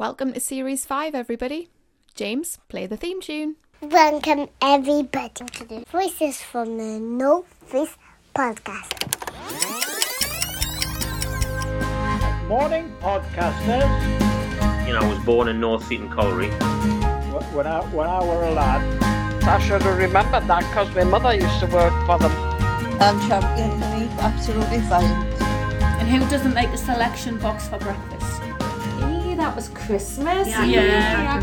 Welcome to Series 5, everybody. James, play the theme tune. Welcome everybody to the Voices from the No Face podcast. Morning, podcasters. You know, I was born in North Seaton Colliery. When I, when I were a lad, I should have remembered that because my mother used to work for them. and champion for me, absolutely fine. And who doesn't make the selection box for breakfast? Hey, that was Christmas. Yeah.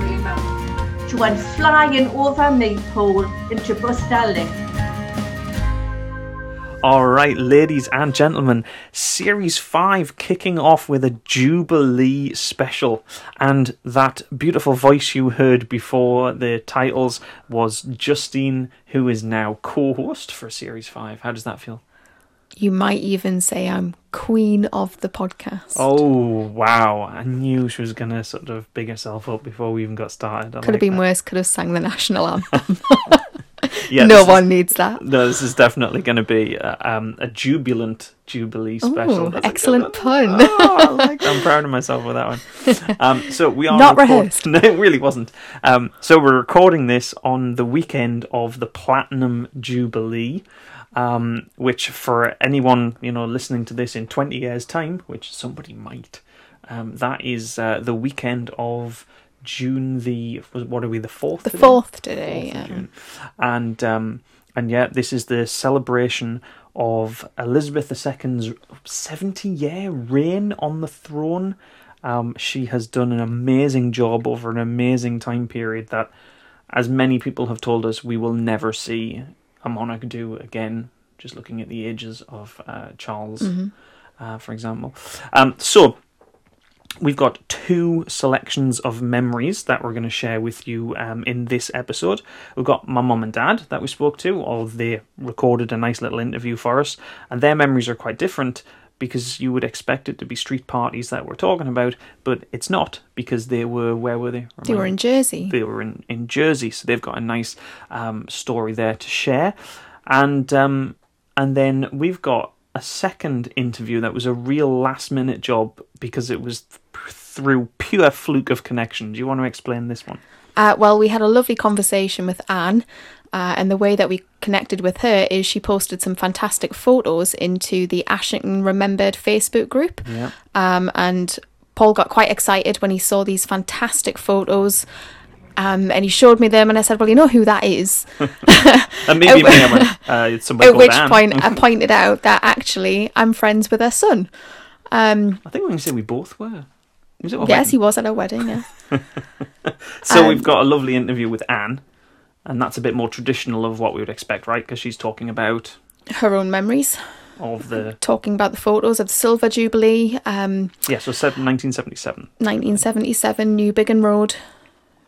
She went flying over me, Paul, into Bustallick. All right, ladies and gentlemen, Series 5 kicking off with a Jubilee special. And that beautiful voice you heard before the titles was Justine, who is now co host for Series 5. How does that feel? You might even say I'm queen of the podcast. Oh, wow. I knew she was going to sort of big herself up before we even got started. I could have been that. worse, could have sang the national anthem. Yeah, no this is- one needs that. No, this is definitely going to be uh, um, a jubilant Jubilee special. Ooh, a excellent one. pun. Oh, I like that. I'm proud of myself with that one. Um, so we are Not record- rehearsed. No, it really wasn't. Um, so we're recording this on the weekend of the Platinum Jubilee, um, which for anyone you know listening to this in 20 years' time, which somebody might, um, that is uh, the weekend of June the what are we the fourth? The today? fourth today. 4th yeah. And um, and yeah, this is the celebration of Elizabeth II's 70 year reign on the throne. Um, she has done an amazing job over an amazing time period that, as many people have told us, we will never see a monarch do again. Just looking at the ages of uh, Charles, uh, for example. Um, so, we've got two selections of memories that we're going to share with you um, in this episode. We've got my mum and dad that we spoke to, or they recorded a nice little interview for us, and their memories are quite different because you would expect it to be street parties that we're talking about, but it's not because they were where were they? They were in Jersey. They were in, in Jersey, so they've got a nice um, story there to share, and um, and then we've got a second interview that was a real last minute job because it was th- through pure fluke of connection. Do you want to explain this one? Uh, well, we had a lovely conversation with Anne, uh, and the way that we connected with her is she posted some fantastic photos into the Ashington Remembered Facebook group. Yeah. Um, and Paul got quite excited when he saw these fantastic photos. Um, and he showed me them, and I said, "Well, you know who that is." And maybe me, I went, uh, it's somebody At which Anne. point, I pointed out that actually I'm friends with her son. Um, I think we can say we both were. Was it yes, wedding? he was at a wedding. Yeah. So Um, we've got a lovely interview with Anne, and that's a bit more traditional of what we would expect, right? Because she's talking about her own memories, of the talking about the photos of the Silver Jubilee, um, yeah, so set 1977. 1977 Newbiggin Road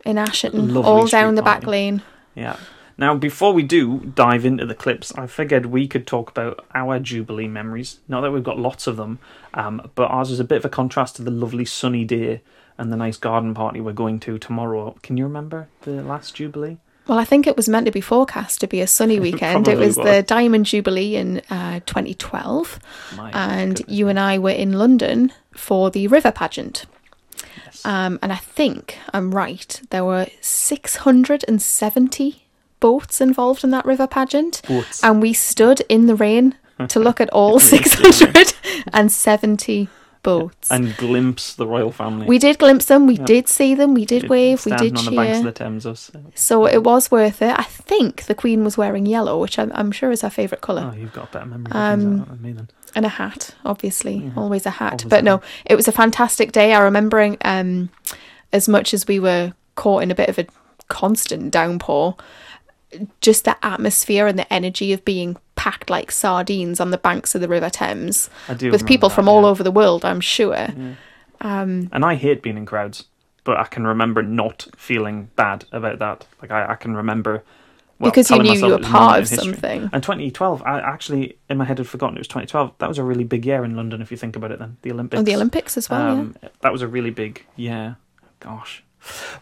in Ashington, Lovely all down the back lane. Yeah. Now, before we do dive into the clips, I figured we could talk about our Jubilee memories. Not that we've got lots of them, um, but ours is a bit of a contrast to the lovely sunny day and the nice garden party we're going to tomorrow. Can you remember the last Jubilee? Well, I think it was meant to be forecast to be a sunny weekend. it Probably was, the. Diamond Jubilee in uh, 2012, My and goodness you and I were in London for the river pageant. Um, and I think I'm right. There were 670 boats involved in that river pageant, Boats. and we stood in the rain to look at all 670 boats. And glimpse the royal family. we did glimpse them. We did see them. We did wave. We did on the banks of the Thames. Us. So it was worth it. I think the Queen was wearing yellow, which I'm, I'm sure is her favourite colour. Oh, you've got a better memory Um, than me then. and a hat, obviously, always a hat. always but no, it was a fantastic day. I remembering um, as much as we were caught in a bit of a constant downpour, just the atmosphere and the energy of being packed like sardines on the banks of the River Thames I do with people that, from all over the world. I'm sure. And I hate being in crowds, but I can remember not feeling bad about that. Like I, I can remember well, Because you knew you were it was a part of something. And 2012, I actually in my head had forgotten it was 2012. That was a really big year in London, if you think about it. Then the Olympics. Oh, the Olympics as well. Um, That was a really big year. Gosh.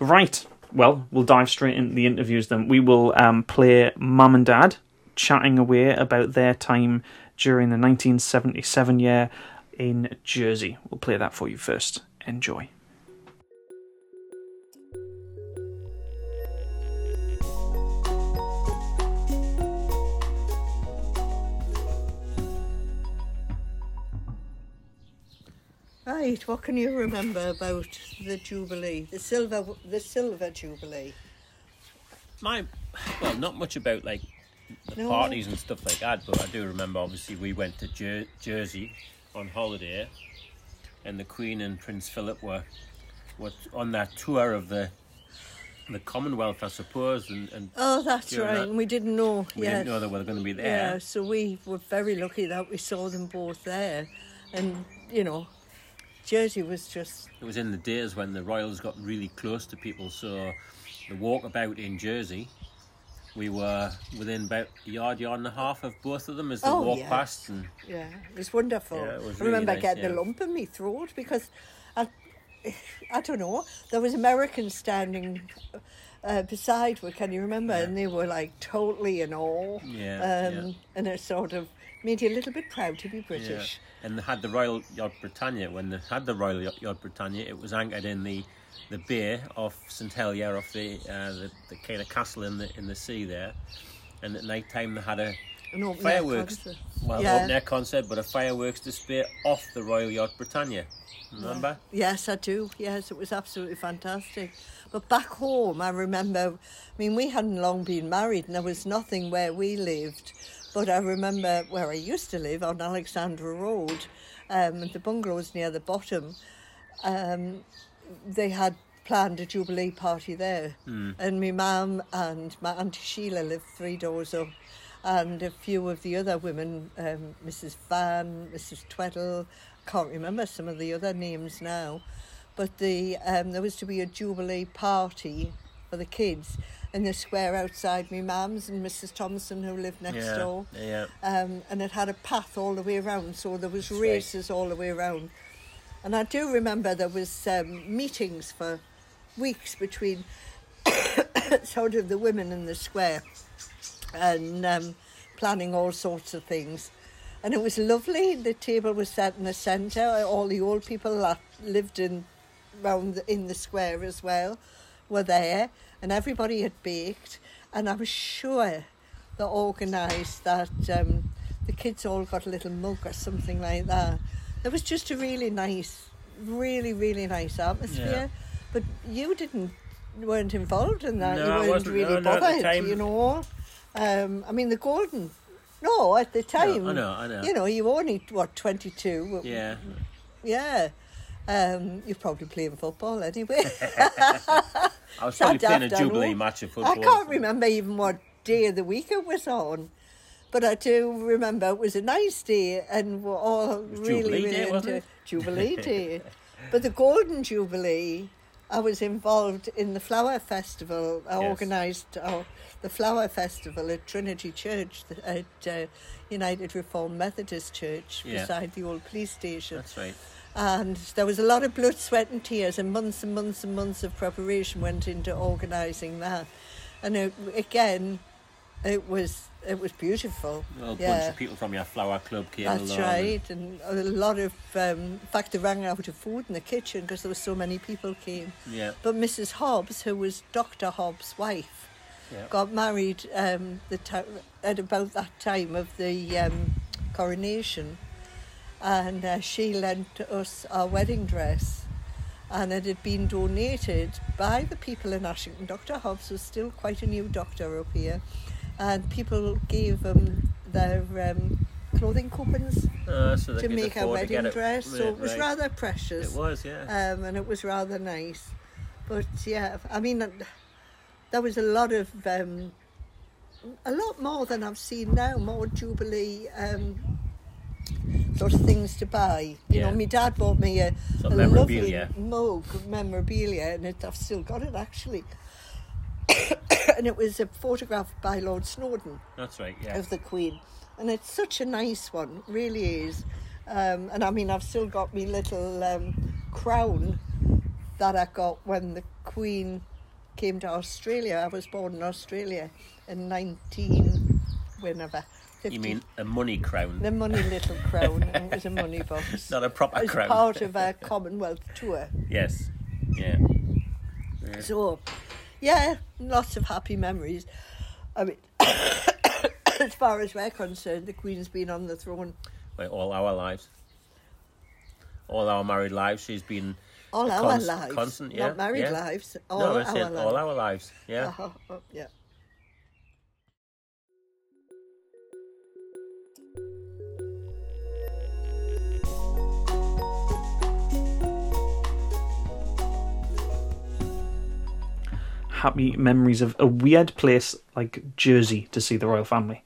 Right. Well, we'll dive straight into the interviews then. We will um, play Mum and Dad chatting away about their time during the 1977 year in Jersey. We'll play that for you first. Enjoy. Right, what can you remember about the Jubilee, the silver, the silver Jubilee? My, well, not much about like the No. parties and stuff like that, but I do remember obviously we went to Jer- Jersey on holiday, and the Queen and Prince Philip were were on that tour of the the Commonwealth, I suppose, and, and Oh, that's right. that- And we didn't know. we yes. didn't know they were going to be there. Yeah, so we were very lucky that we saw them both there, and you know, Jersey was just It was in the days when the Royals got really close to people, so the walkabout in Jersey, we were within about a yard, yard and a half of both of them as they Oh, walked yeah. past. And yeah, it was wonderful. Yeah, it was I remember nice, getting yeah. a lump in my throat because I, I don't know, there was Americans standing uh, beside me. Can you remember? And they were like totally in awe. Yeah, um, yeah. and it sort of made you a little bit proud to be Yeah. British. And they had the Royal Yacht Britannia. When they had the Royal Yacht, Britannia, it was anchored in the the bay off St Helier, off the, uh, the the kind of castle in the in the sea there. And at night time they had a fireworks, well, Yeah. open air concert, but a fireworks display off the Royal Yacht Britannia. Remember? Yes, I do. Yes, it was absolutely fantastic. But back home, I remember, I mean, we hadn't long been married and there was nothing where we lived. But I remember where I used to live on Alexandra Road, um, the bungalows near the bottom, um, they had planned a Jubilee party there. And my mum and my Auntie Sheila lived three doors up. And a few of the other women, um, Mrs. Van, Mrs. Tweddle, I can't remember some of the other names now, but the um, there was to be a Jubilee party for the kids in the square outside me mum's and Mrs. Thompson who lived next yeah. door. Yeah. Um, and it had a path all the way around, so there was right. races all the way around. And I do remember there was um, meetings for weeks between sort of the women in the square and um, planning all sorts of things. And it was lovely. The table was set in the centre. All the old people that lived in round the, in the square as well were there, and everybody had baked. And I was sure they organised that um, the kids all got a little mug or something like that. It was just a really nice, really really nice atmosphere. But you didn't weren't involved in that. No, you I weren't wasn't. really No, no, bothered. time- You know. Um, I mean, the golden. No, at the time. I know, I know. You know, you were only what twenty two. Yeah. Yeah. Um, you're probably playing football anyway. I was probably playing a Jubilee match of football. I can't remember even what day of the week it was on. But I do remember it was a nice day and we're all really, Jubilee really Day, into wasn't it? Jubilee Day. But the Golden Jubilee, I was involved in the Flower Festival. I Yes. organised uh, the Flower Festival at Trinity Church, at uh, United Reformed Methodist Church, Yeah. beside the old police station. That's right. And there was a lot of blood, sweat, and tears, and months and months and months of preparation went into organising that. And it, again, it was it was beautiful. A bunch yeah, of people from your flower club came that's along. right. And a lot of, um, in fact, they ran out of food in the kitchen because there were so many people came. Yeah. But Mrs. Hobbs, who was Dr. Hobbs' wife, Yeah. got married um, the ti at about that time of the um, coronation, and uh, she lent us our wedding dress, and it had been donated by the people in Ashington. Dr. Hobbs was still quite a new doctor up here, and people gave him their um, clothing coupons Uh, so to make to wedding it- dress. So it was right. rather precious It was, yeah. um, and it was rather nice. But yeah, I mean, uh, there was a lot of, um, a lot more than I've seen now, more Jubilee um, sort of things to buy. You Yeah. know, my dad bought me a, a lovely mug of memorabilia, and it, I've still got it actually. and it was a photograph by Lord Snowdon That's right, yeah. of the Queen, and it's such a nice one, really is. Um, and I mean, I've still got me little um, crown that I got when the Queen came to Australia. I was born in Australia in 19, whenever. 50. You mean a money crown? the money little crown? it was a money box. Not a proper As crown. part of a Commonwealth tour. Yes. Yeah. So, yeah, lots of happy memories. I mean, as far as we're concerned, the Queen's been on the throne Like all our lives. all our married lives. She's been All our const- lives, constant, not yeah, married yeah. lives. All no, our said all lives. our lives. Yeah. Uh-huh, uh, yeah. Happy memories of a weird place like Jersey to see the royal family.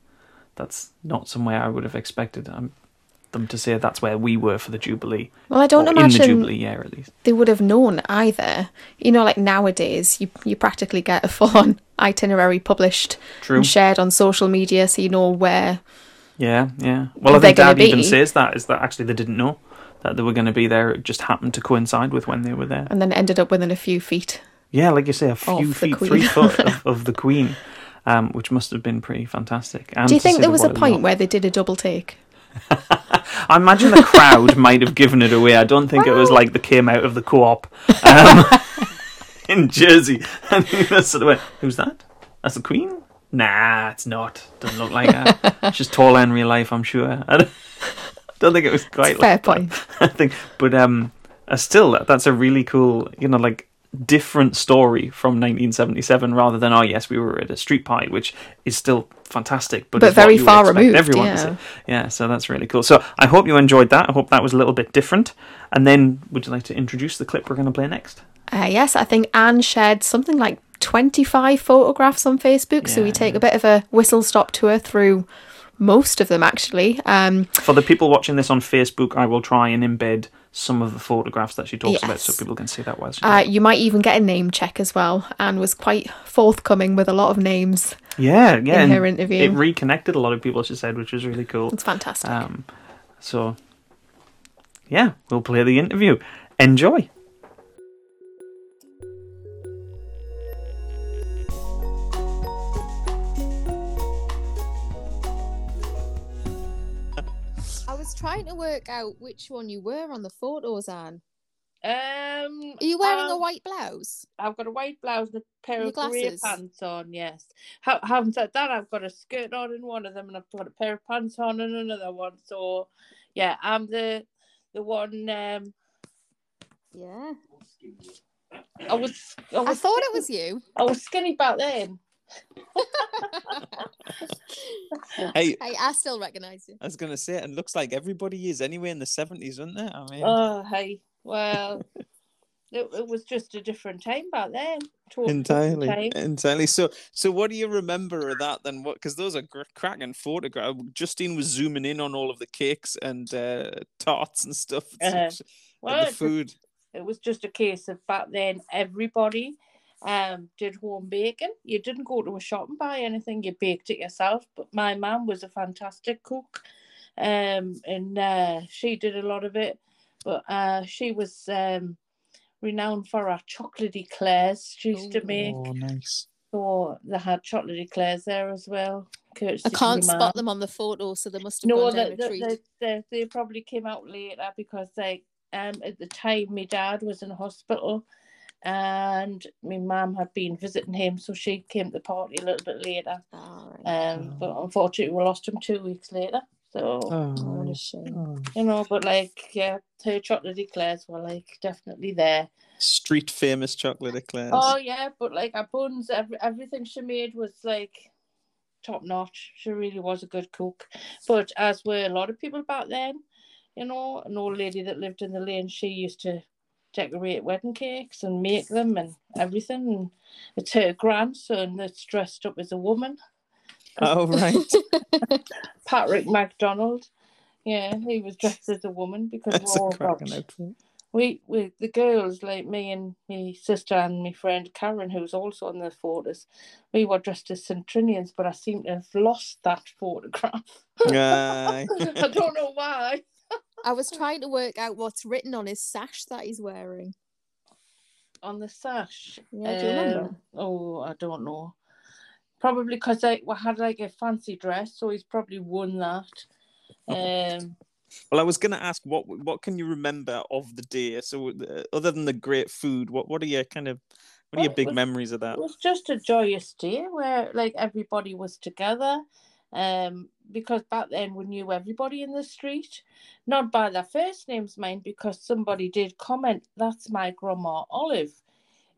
That's not somewhere I would have expected um, them to say that's where we were for the Jubilee. Well, I don't imagine in the Jubilee year at least. they would have known either. You know, like nowadays, you you practically get a full on itinerary published True. and shared on social media, so you know where. Yeah, yeah. Well, I think Dad even says that is that actually they didn't know that they were going to be there. It just happened to coincide with when they were there. And then ended up within a few feet. Yeah, like you say, a few the feet, three foot of, of the Queen, um, which must have been pretty fantastic. And Do you think there the was a point where they did a double take? I imagine the crowd might have given it away. I don't think it was like they came out of the co-op um, in Jersey and they sort of went, "Who's that? That's the Queen? Nah, it's not. Doesn't look like her. She's taller in real life, I'm sure." I don't, don't think it was quite Fair like point. that. I think, but um, uh, still, that's a really cool, you know, like different story from 1977 rather than oh yes we were at a street party which is still fantastic but, But very far removed, everyone yeah. yeah so that's really cool. So i hope you enjoyed that. I hope that was a little bit different. And then would you like to introduce the clip we're going to play next? Uh, yes, I think Anne shared something like 25 photographs on Facebook, so we take a bit of a whistle stop tour through most of them actually. Um, for the people watching this on facebook i will try and embed some of the photographs that she talks about so people can see that whilst she uh, you might even get a name check as well. and was quite forthcoming with a lot of names. Yeah, yeah. in her interview. It reconnected a lot of people, she said, which was really cool. It's fantastic. Um, so, yeah, we'll play the interview. Enjoy. To work out which one you were on the photos, Anne. Um, Are you wearing a um, white blouse? I've got a white blouse and a pair Your of grey pants on. Yes. Ha- having said that, I've got a skirt on in one of them, and I've got a pair of pants on in another one. So, yeah, I'm the the one. Um, yeah. I was. I, was thought it was you. I was skinny back then. Hey, Hey, I still recognise you. I was gonna say, it and looks like everybody is anyway in the seventies, isn't it? I mean, Oh, hey. Well, it, it was just a different time back then. Total different entirely, time. entirely. So, so what do you remember of that then? What? Because those are gr- cracking photographs. Justine was zooming in on all of the cakes and uh, tarts and stuff. Uh-huh. Well, and it the just- food. It was just a case of back then everybody um did home baking. You didn't go to a shop and buy anything, you baked it yourself. But my mum was a fantastic cook. Um and uh, she did a lot of it. But uh she was um renowned for her chocolatey eclairs she used to make. Oh, nice. So they had chocolate eclairs there as well. courtesy I can't spot mum. them on the photo, so they must have No, gone they, down a they, treat. they, they, they probably came out later because they um at the time my dad was in hospital and my mum had been visiting him so she came to the party a little bit later. Um but unfortunately we lost him two weeks later. So Oh, what you know, but like yeah, her chocolate eclairs were like definitely there. Street famous chocolate eclairs. Oh yeah, but like our buns, every, everything she made was like top notch. She really was a good cook. But as were a lot of people back then, you know, an old lady that lived in the lane, she used to decorate wedding cakes and make them and everything. And it's her grandson that's dressed up as a woman. Oh, right. Patrick MacDonald. Yeah, he was dressed as a woman because That's we all got we, we the girls like me and my sister and my friend Karen, who's also on the photos, we were dressed as Centrinians, but I seem to have lost that photograph. Aye. I don't know why. I was trying to work out what's written on his sash that he's wearing. On the sash. Yeah, do you remember? Um, Oh, I don't know. Probably because I I had like a fancy dress, so he's probably worn that. Um, Well, I was going to ask what what can you remember of the day? So, uh, other than the great food, what what are your kind of what are your big was- memories of that? It was just a joyous day where like everybody was together. Um, because back then we knew everybody in the street, not by their first names, mind, because somebody did comment, "That's my grandma Olive,"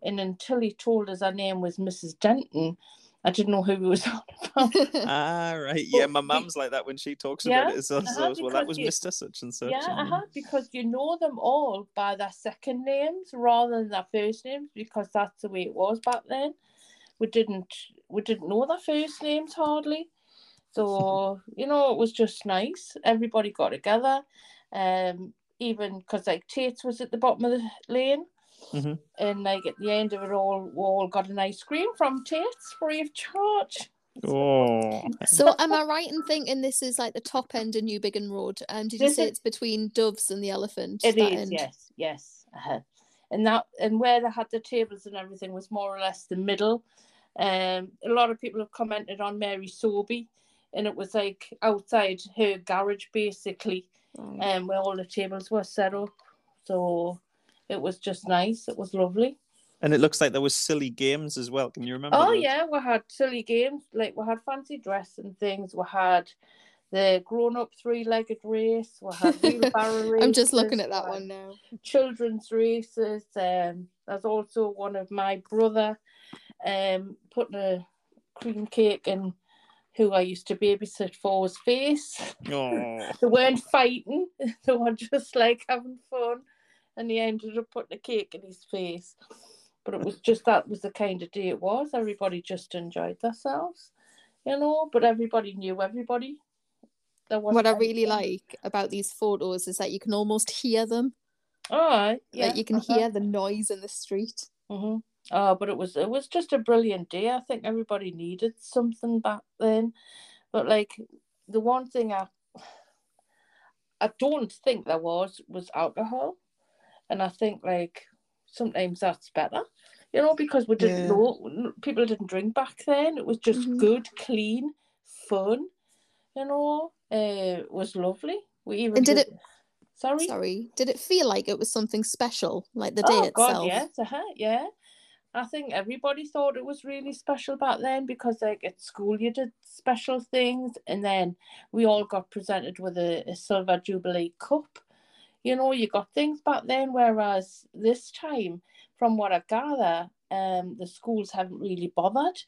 and until he told us her name was Mrs. Denton, I didn't know who he was on about. ah, right. Yeah, my mum's like that when she talks Yeah, about it. So, uh-huh, well, that was you- Mr. Such and Such. Yeah, and- uh-huh, because you know them all by their second names rather than their first names because that's the way it was back then. We didn't we didn't know their first names hardly. So, you know, it was just nice. Everybody got together. Um, even because like Tate's was at the bottom of the lane Mhm. and like at the end of it all we all got an ice cream from Tate's free of charge. Oh. So am I right in thinking this is like the top end of Newbiggin Road? Um, did you This say is- it's between Doves and the Elephant? It is. end? yes, yes. Uh-huh. And that and where they had the tables and everything was more or less the middle. Um, a lot of people have commented on Mary Soby, and it was like outside her garage basically, um, where all the tables were set up. So it was just nice. It was lovely. And it looks like there was silly games as well. Can you remember? Oh those? yeah, we had silly games like we had fancy dress and things. We had the grown-up three-legged race. We had wheelbarrow races. I'm just looking at that one now. Children's races. Um, there's also one of my brother, um, putting a cream cake in who I used to babysit for's face. Oh. They weren't fighting. They were just like having fun, and he ended up putting a cake in his face. But it was just that was the kind of day it was. Everybody just enjoyed themselves, you know. But everybody knew everybody. There was What I really like about these photos is that you can almost hear them. Oh, yeah. Like you can uh-huh. hear the noise in the street. hmm Oh, but it was it was just a brilliant day. I think everybody needed something back then. But like the one thing I I don't think there was was alcohol, and I think like sometimes that's better, you know, because we didn't Yeah. know people didn't drink back then. It was just Mhm. good, clean, fun, you know. Uh, it was lovely. We even And did it? Sorry. Sorry. Did it feel like it was something special, like the day oh, itself? God, yes, uh-huh, yeah. I think everybody thought it was really special back then because, like, at school you did special things, and then we all got presented with a, a silver jubilee cup. You know, you got things back then, whereas this time, from what I gather, um, the schools haven't really bothered.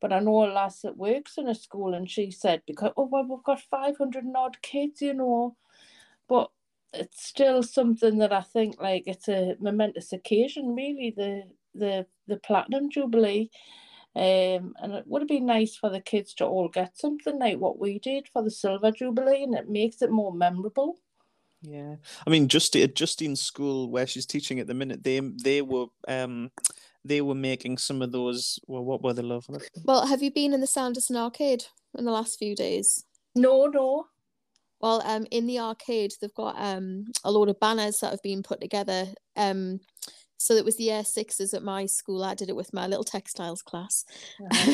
But I know a lass that works in a school, and she said because oh well, we've got five hundred and odd kids, you know, but it's still something that I think like it's a momentous occasion, really. The the the platinum jubilee, um, and it would have been nice for the kids to all get something like what we did for the silver jubilee, and it makes it more memorable. Yeah, I mean, just at Justine's school where she's teaching at the minute, they they were um they were making some of those. Well, what were they, love? Well, have you been in the Sanderson arcade in the last few days? No, no. Well, um, in the arcade, they've got um a lot of banners that have been put together. Um, so it was the year sixes at my school. I did it with my little textiles class.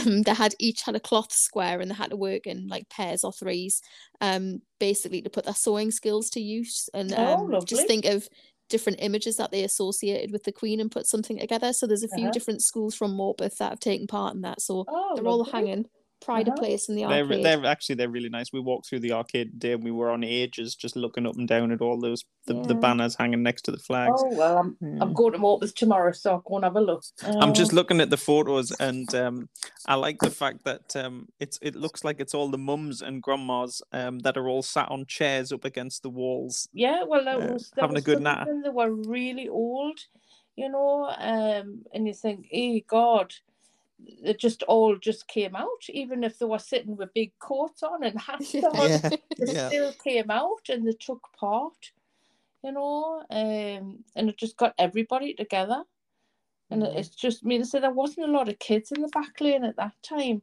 Um, they had each had a cloth square, and they had to work in like pairs or threes, um, basically to put their sewing skills to use and Oh, um, lovely. just think of different images that they associated with the Queen and put something together. So there's a few Uh-huh. different schools from Morpeth that have taken part in that. So Oh, they're all hanging pride of Uh-huh. place in the They're arcade. they're actually they're really nice. We walked through the arcade today and we were on ages, just looking up and down at all those the, the banners hanging next to the flags. Oh well, I'm I'm going to Morpeth tomorrow, so I'll go and have a look. I'm just Um, looking at the photos, and um, I like the fact that um, it's it looks like it's all the mums and grandmas um, that are all sat on chairs up against the walls. Yeah, well, there uh, was there having a good some natter. of were really old, you know, um, and you think, "Hey, God," they just all just came out, even if they were sitting with big coats on and hats on, Yeah, they yeah. still came out and they took part, you know, um, and it just got everybody together, and Mm-hmm. it it's just, I mean, I said there wasn't a lot of kids in the back lane at that time.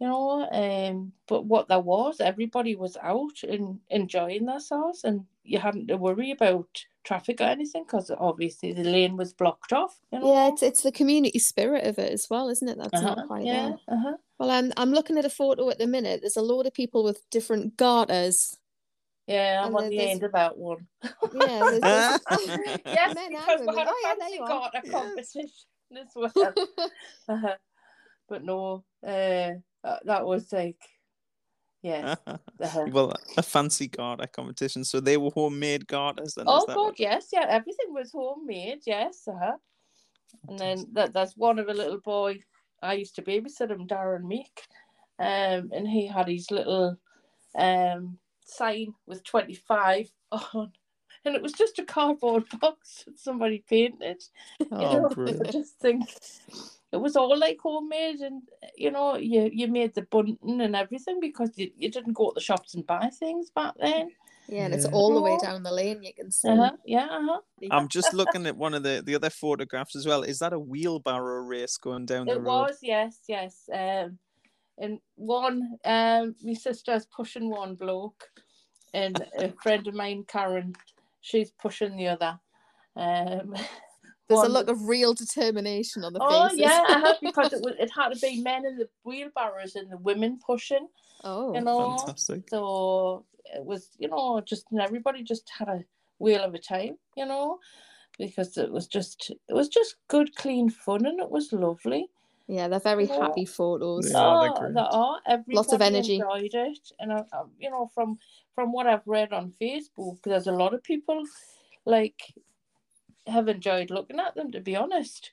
You know, um, but what there was, everybody was out and enjoying themselves, and you hadn't to worry about traffic or anything because obviously the lane was blocked off. You know, Yeah, it's it's the community spirit of it as well, isn't it? That's Uh-huh, not quite yeah, there. uh-huh. Well, I'm I'm looking at a photo at the minute. There's a load of people with different garters. yeah, I'm And on the end of that one. Yeah, there's, there's- yes, Men because we had a Oh, yeah, there fancy you are. garter competition as well. uh-huh. But no, uh, that, that was like, Yes. Uh-huh. well, a fancy garter competition. So they were homemade garters then. Oh God, what- yes, yeah, everything was homemade, yes, uh-huh. And then that, there's one of a little boy. I used to babysit him, Darren Meek, um, and he had his little um sign with 25 on, and it was just a cardboard box that somebody painted. You Oh, know, I brilliant. just think it was all like homemade, and you know, you you made the bunting and everything because you, you didn't go to the shops and buy things back then. Yeah, and it's all the way Oh. down the lane. You can see. Uh-huh, yeah, uh-huh. I'm just looking at one of the, the other photographs as well. Is that a wheelbarrow race going down the It road? was, yes, yes. Um, and one, um, my sister's pushing one bloke, and a friend of mine, Karen, she's pushing the other. Um, There's a one- look of real determination on the Oh faces. yeah, uh-huh, because it was it had to be men in the wheelbarrows and the women pushing. Oh, you know. fantastic. So it was, you know, just and everybody just had a wheel of a time, you know, because it was just it was just good, clean fun, and it was lovely. Yeah, they're very Yeah. happy photos. oh, they are. Everybody Lots of energy. enjoyed it, and I, I, you know, from from what I've read on Facebook, there's a lot of people like have enjoyed looking at them. To be honest,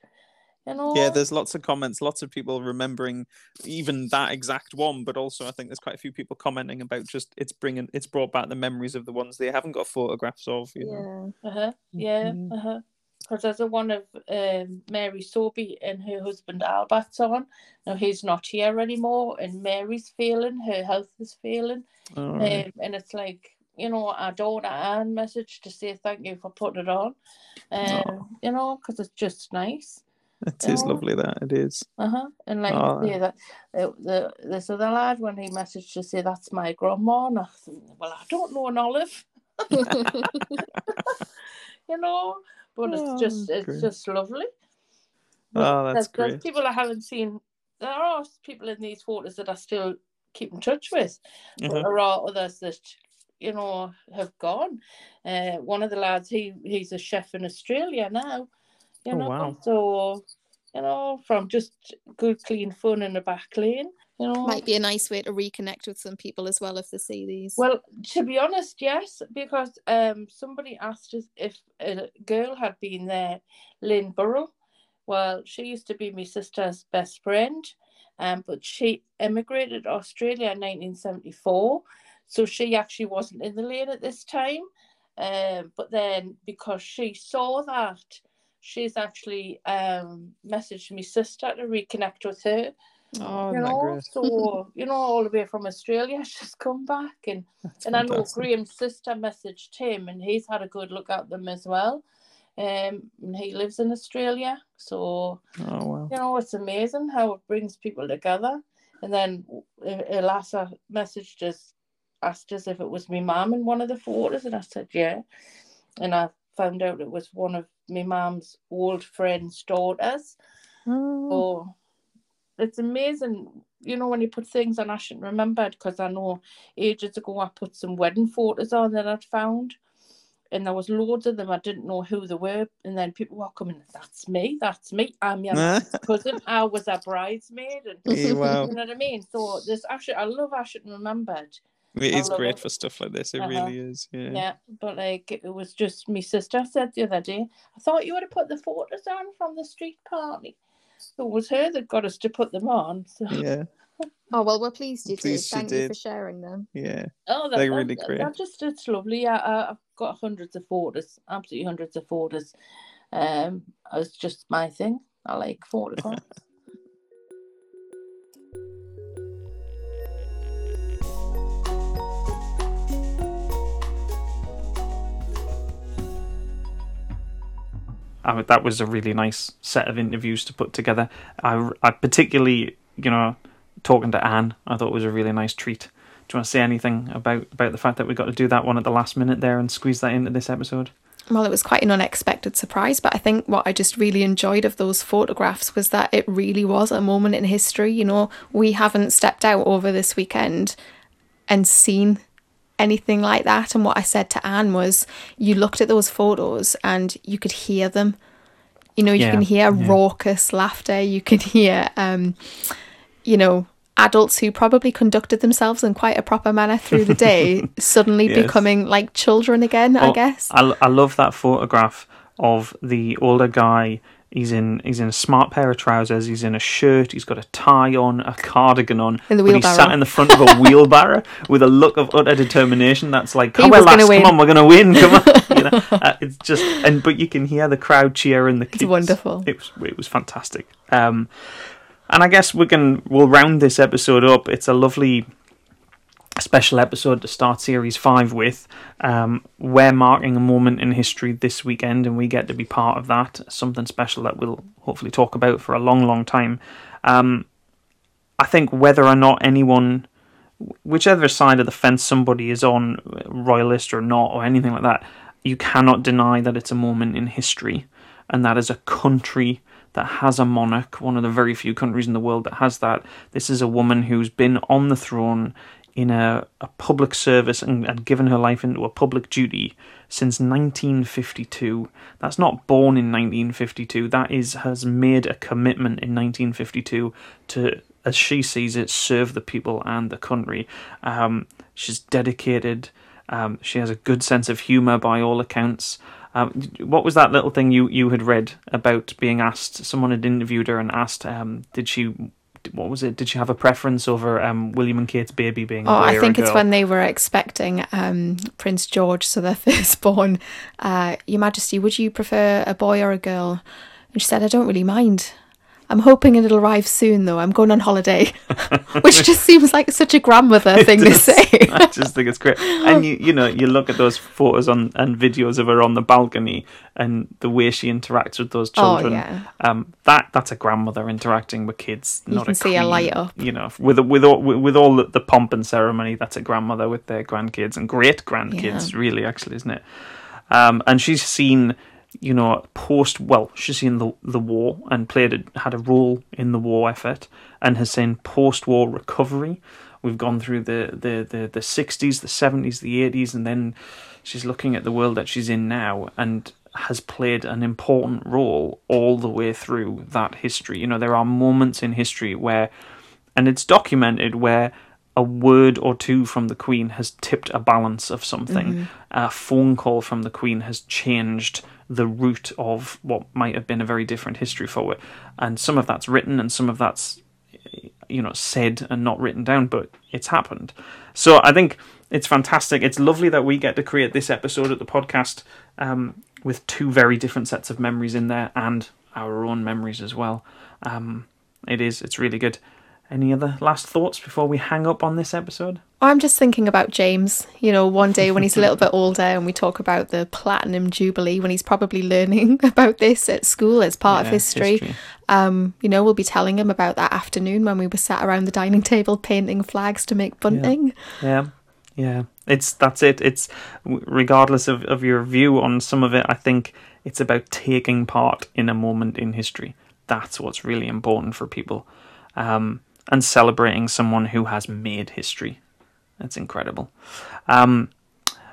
you know. Yeah, there's lots of comments, lots of people remembering even that exact one, but also I think there's quite a few people commenting about just it's bringing it's brought back the memories of the ones they haven't got photographs of. You know? Yeah. Uh-huh. Yeah. Mhm. Uh-huh. Because there's a one of um, Mary Sobey and her husband Albert's on. Now he's not here anymore, and Mary's failing. Her health is failing. Right. Um, and it's like, you know, our daughter Anne message to say thank you for putting it on. Um, You know, because it's just nice. It is Oh. lovely that it is. Uh huh. And like Oh. say that uh, the this other lad when he messaged to say that's my grandma, and I well, I don't know an olive. you know, but Oh, it's just it's great. just lovely. Oh, that's there's, there's great. people I haven't seen. There are people in these photos that I still keep in touch with, but Uh-huh. there are others that you know have gone. Uh, one of the lads, he he's a chef in Australia now. You Oh, know, wow. so you know, from just good, clean fun in the back lane. You know, Might be a nice way to reconnect with some people as well if they see these. well, to be honest, yes, because um, somebody asked us if a girl had been there, Lynn Burrow. Well, she used to be my sister's best friend, um, but she emigrated to Australia in 1974, so she actually wasn't in the lane at this time. Um, but then because she saw that, she's actually um, messaged my sister to reconnect with her Oh, you know, so you know, all the way from Australia, she's come back, and and I know. Graham's sister messaged him, and he's had a good look at them as well. Um, and he lives in Australia, so Oh wow. you know, it's amazing how it brings people together. And then uh, Elasa messaged us, asked us if it was my mum in one of the photos, and I said yeah. And I found out it was one of my mum's old friend's daughters. So it's amazing, you know, when you put things on I shouldn't remember because I know ages ago I put some wedding photos on that I'd found. And there was loads of them. I didn't know who they were. And then people were coming, that's me, that's me. I'm your cousin. I was a bridesmaid. And wow. you know what I mean? So this actually I love I shouldn't remembered. It is great it. for stuff like this. It Uh-huh. really is. Yeah. Yeah, but like it was just my sister said the other day, I thought you would have put the photos on from the street party. So it was her that got us to put them on. So Yeah. oh well, we're pleased you Pleased did. Thank you for sharing them. Yeah. oh, that, They're really that- great. that just it's lovely. I, I, I've got hundreds of photos, absolutely hundreds of photos. Um, it's just my thing. I like photographs. I that was a really nice set of interviews to put together. I, I particularly, you know, talking to Anne, I thought was a really nice treat. Do you want to say anything about about the fact that we got to do that one at the last minute there and squeeze that into this episode? Well, it was quite an unexpected surprise, but I think what I just really enjoyed of those photographs was that it really was a moment in history. You know, we haven't stepped out over this weekend and seen anything like that. And what I said to Anne was, you looked at those photos and you could hear them. You know, you Yeah, can hear yeah. raucous laughter. You could hear, um, you know, adults who probably conducted themselves in quite a proper manner through the day suddenly Yes. becoming like children again, I Oh, guess. I, I love that photograph of the older guy. He's in he's in a smart pair of trousers. He's in a shirt. He's got a tie on, a cardigan on. In the but he's sat in the front of a wheelbarrow with a look of utter determination. That's like, come on, lads, come on, we're gonna win. Come on, you know. Uh, it's just and but you can hear the crowd cheering. The kids. wonderful. It was it was fantastic. Um, and I guess we can we'll round this episode up. It's a lovely special episode to start series five with. Um, we're marking a moment in history this weekend, and we get to be part of that. Something special that we'll hopefully talk about for a long, long time. Um, I think whether or not anyone, whichever side of the fence somebody is on, royalist or not, or anything like that, you cannot deny that it's a moment in history, and that is a country that has a monarch, one of the very few countries in the world that has that. This is a woman who's been on the throne in a, a public service and, and given her life into a public duty since 1952. That's not born in 1952. That is has made a commitment in 1952 to, as she sees it, serve the people and the country. Um, she's dedicated. Um, she has a good sense of humour by all accounts. Um, what was that little thing you, you had read about being asked? Someone had interviewed her and asked, um, did she, what was it? Did she have a preference over um, William and Kate's baby being a Oh, I think it's when they were expecting um, Prince George, so their firstborn. Uh, Your Majesty, would you prefer a boy or a girl? And she said, I don't really mind. I'm hoping it'll arrive soon, though. I'm going on holiday, which just seems like such a grandmother thing to say. I just think it's great. And you, you know, you look at those photos on and videos of her on the balcony, and the way she interacts with those children. Oh, children. yeah. Um, that that's a grandmother interacting with kids, You not can a see her queen. light up. You know, with with all with all the, the pomp and ceremony, that's a grandmother with their grandkids and great grandkids, Yeah. really, actually, isn't it? Um, and she's seen, you know, post well, she's seen the the war and played a, had a role in the war effort, and has seen post war recovery. We've gone through the the the the sixties, the seventies, the eighties, and then she's looking at the world that she's in now and has played an important role all the way through that history. You know, there are moments in history where, and it's documented where a word or two from the Queen has tipped a balance of something. Mhm. A phone call from the Queen has changed the root of what might have been a very different history for it. And some of that's written and some of that's you know said and not written down but it's happened. So i think it's fantastic. It's lovely that we get to create this episode of the podcast um, with two very different sets of memories in there and our own memories as well. Um, it is it's really good. Any other last thoughts before we hang up on this episode I'm just thinking about James, you know, one day when he's a little bit older and we talk about the Platinum Jubilee, when he's probably learning about this at school as part of history. history. Um, you know, we'll be telling him about that afternoon when we were sat around the dining table painting flags to make bunting. Yeah, yeah. It's that's it. It's regardless of, of your view on some of it. I think it's about taking part in a moment in history. That's what's really important for people, um, and celebrating someone who has made history. That's incredible. Um,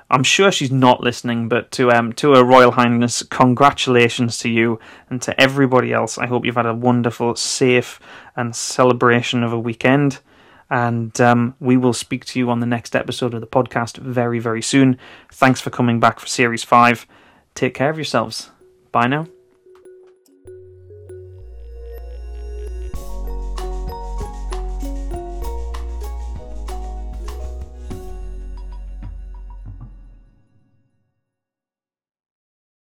I'm sure she's not listening, but to um to Her Royal Highness, congratulations to you and to everybody else. I hope you've had a wonderful, safe, and celebration of a weekend. And um, we will speak to you on the next episode of the podcast very, very soon. Thanks for coming back for series five. Take care of yourselves. Bye now.